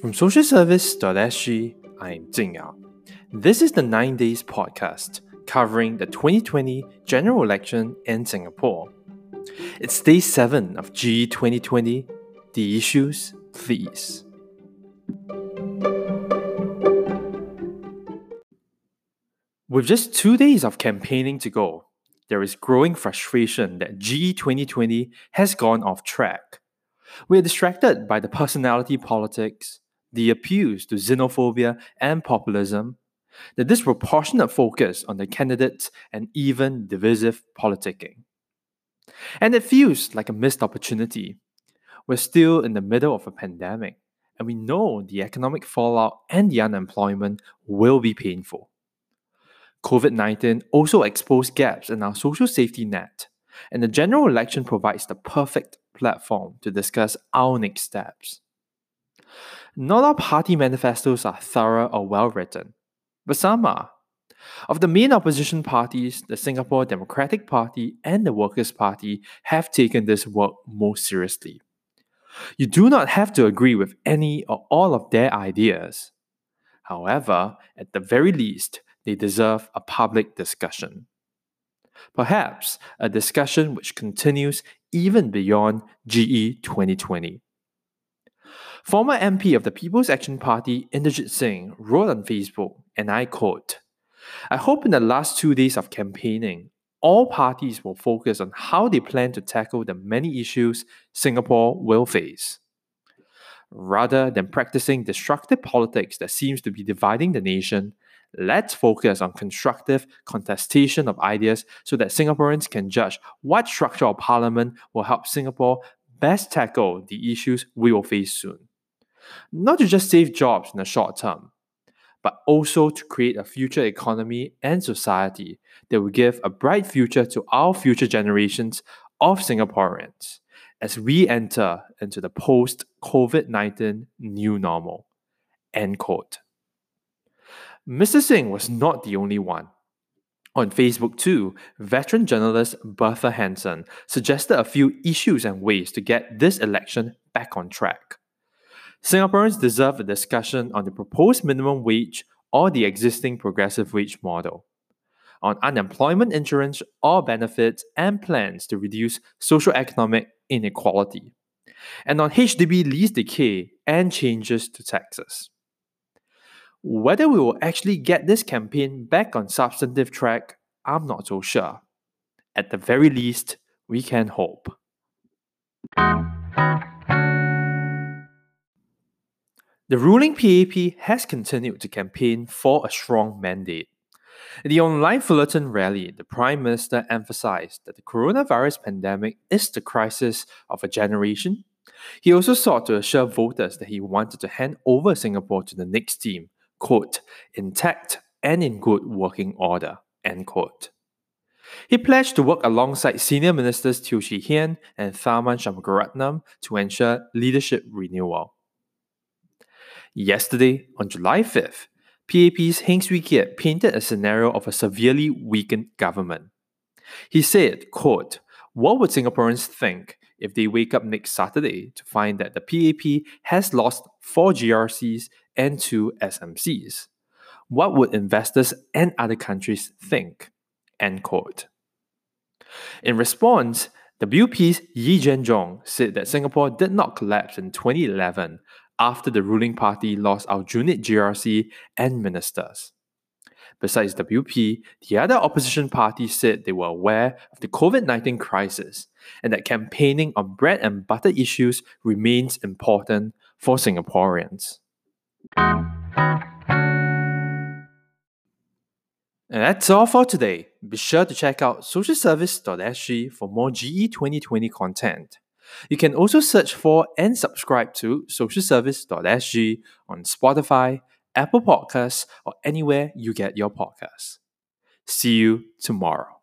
From socialservice.sg, I'm Jing Yao. This is the 9 Days podcast covering the 2020 general election in Singapore. It's day 7 of GE 2020, the issues, please. With just two days of campaigning to go, there is growing frustration that GE 2020 has gone off track. We are distracted by the personality politics, the appeals to xenophobia and populism, the disproportionate focus on the candidates, and even divisive politicking. And it feels like a missed opportunity. We're still in the middle of a pandemic, and we know the economic fallout and the unemployment will be painful. COVID 19 also exposed gaps in our social safety net, and the general election provides the perfect platform to discuss our next steps. Not all party manifestos are thorough or well written, but some are. Of the main opposition parties, the Singapore Democratic Party and the Workers' Party have taken this work most seriously. You do not have to agree with any or all of their ideas. However, at the very least, they deserve a public discussion. Perhaps a discussion which continues even beyond GE 2020. Former MP of the People's Action Party, Inderjit Singh, wrote on Facebook, and I quote I hope in the last two days of campaigning, all parties will focus on how they plan to tackle the many issues Singapore will face. Rather than practicing destructive politics that seems to be dividing the nation, let's focus on constructive contestation of ideas so that Singaporeans can judge what structure of parliament will help Singapore best tackle the issues we will face soon. Not to just save jobs in the short term, but also to create a future economy and society that will give a bright future to our future generations of Singaporeans as we enter into the post COVID 19 new normal. End quote. Mr. Singh was not the only one. On Facebook, too, veteran journalist Bertha Henson suggested a few issues and ways to get this election back on track. Singaporeans deserve a discussion on the proposed minimum wage or the existing progressive wage model, on unemployment insurance or benefits and plans to reduce social economic inequality, and on HDB lease decay and changes to taxes. Whether we will actually get this campaign back on substantive track, I'm not so sure. At the very least, we can hope. The ruling PAP has continued to campaign for a strong mandate. In the online Fullerton rally, the Prime Minister emphasized that the coronavirus pandemic is the crisis of a generation. He also sought to assure voters that he wanted to hand over Singapore to the next team, quote, intact and in good working order, end quote. He pledged to work alongside senior ministers Teo Chee Hean and Tharman Shanmugaratnam to ensure leadership renewal. Yesterday, on July 5th, PAP's Heng Swee Keat painted a scenario of a severely weakened government. He said, quote, What would Singaporeans think if they wake up next Saturday to find that the PAP has lost four GRCs and two SMCs? What would investors and other countries think? End quote. In response, WP's Jenn Jong said that Singapore did not collapse in 2011 after the ruling party lost Aljunied GRC and ministers. Besides WP, the other opposition parties said they were aware of the COVID 19 crisis and that campaigning on bread and butter issues remains important for Singaporeans. And that's all for today. Be sure to check out socialservice.sg for more GE 2020 content. You can also search for and subscribe to socialservice.sg on Spotify, Apple Podcasts, or anywhere you get your podcasts. See you tomorrow.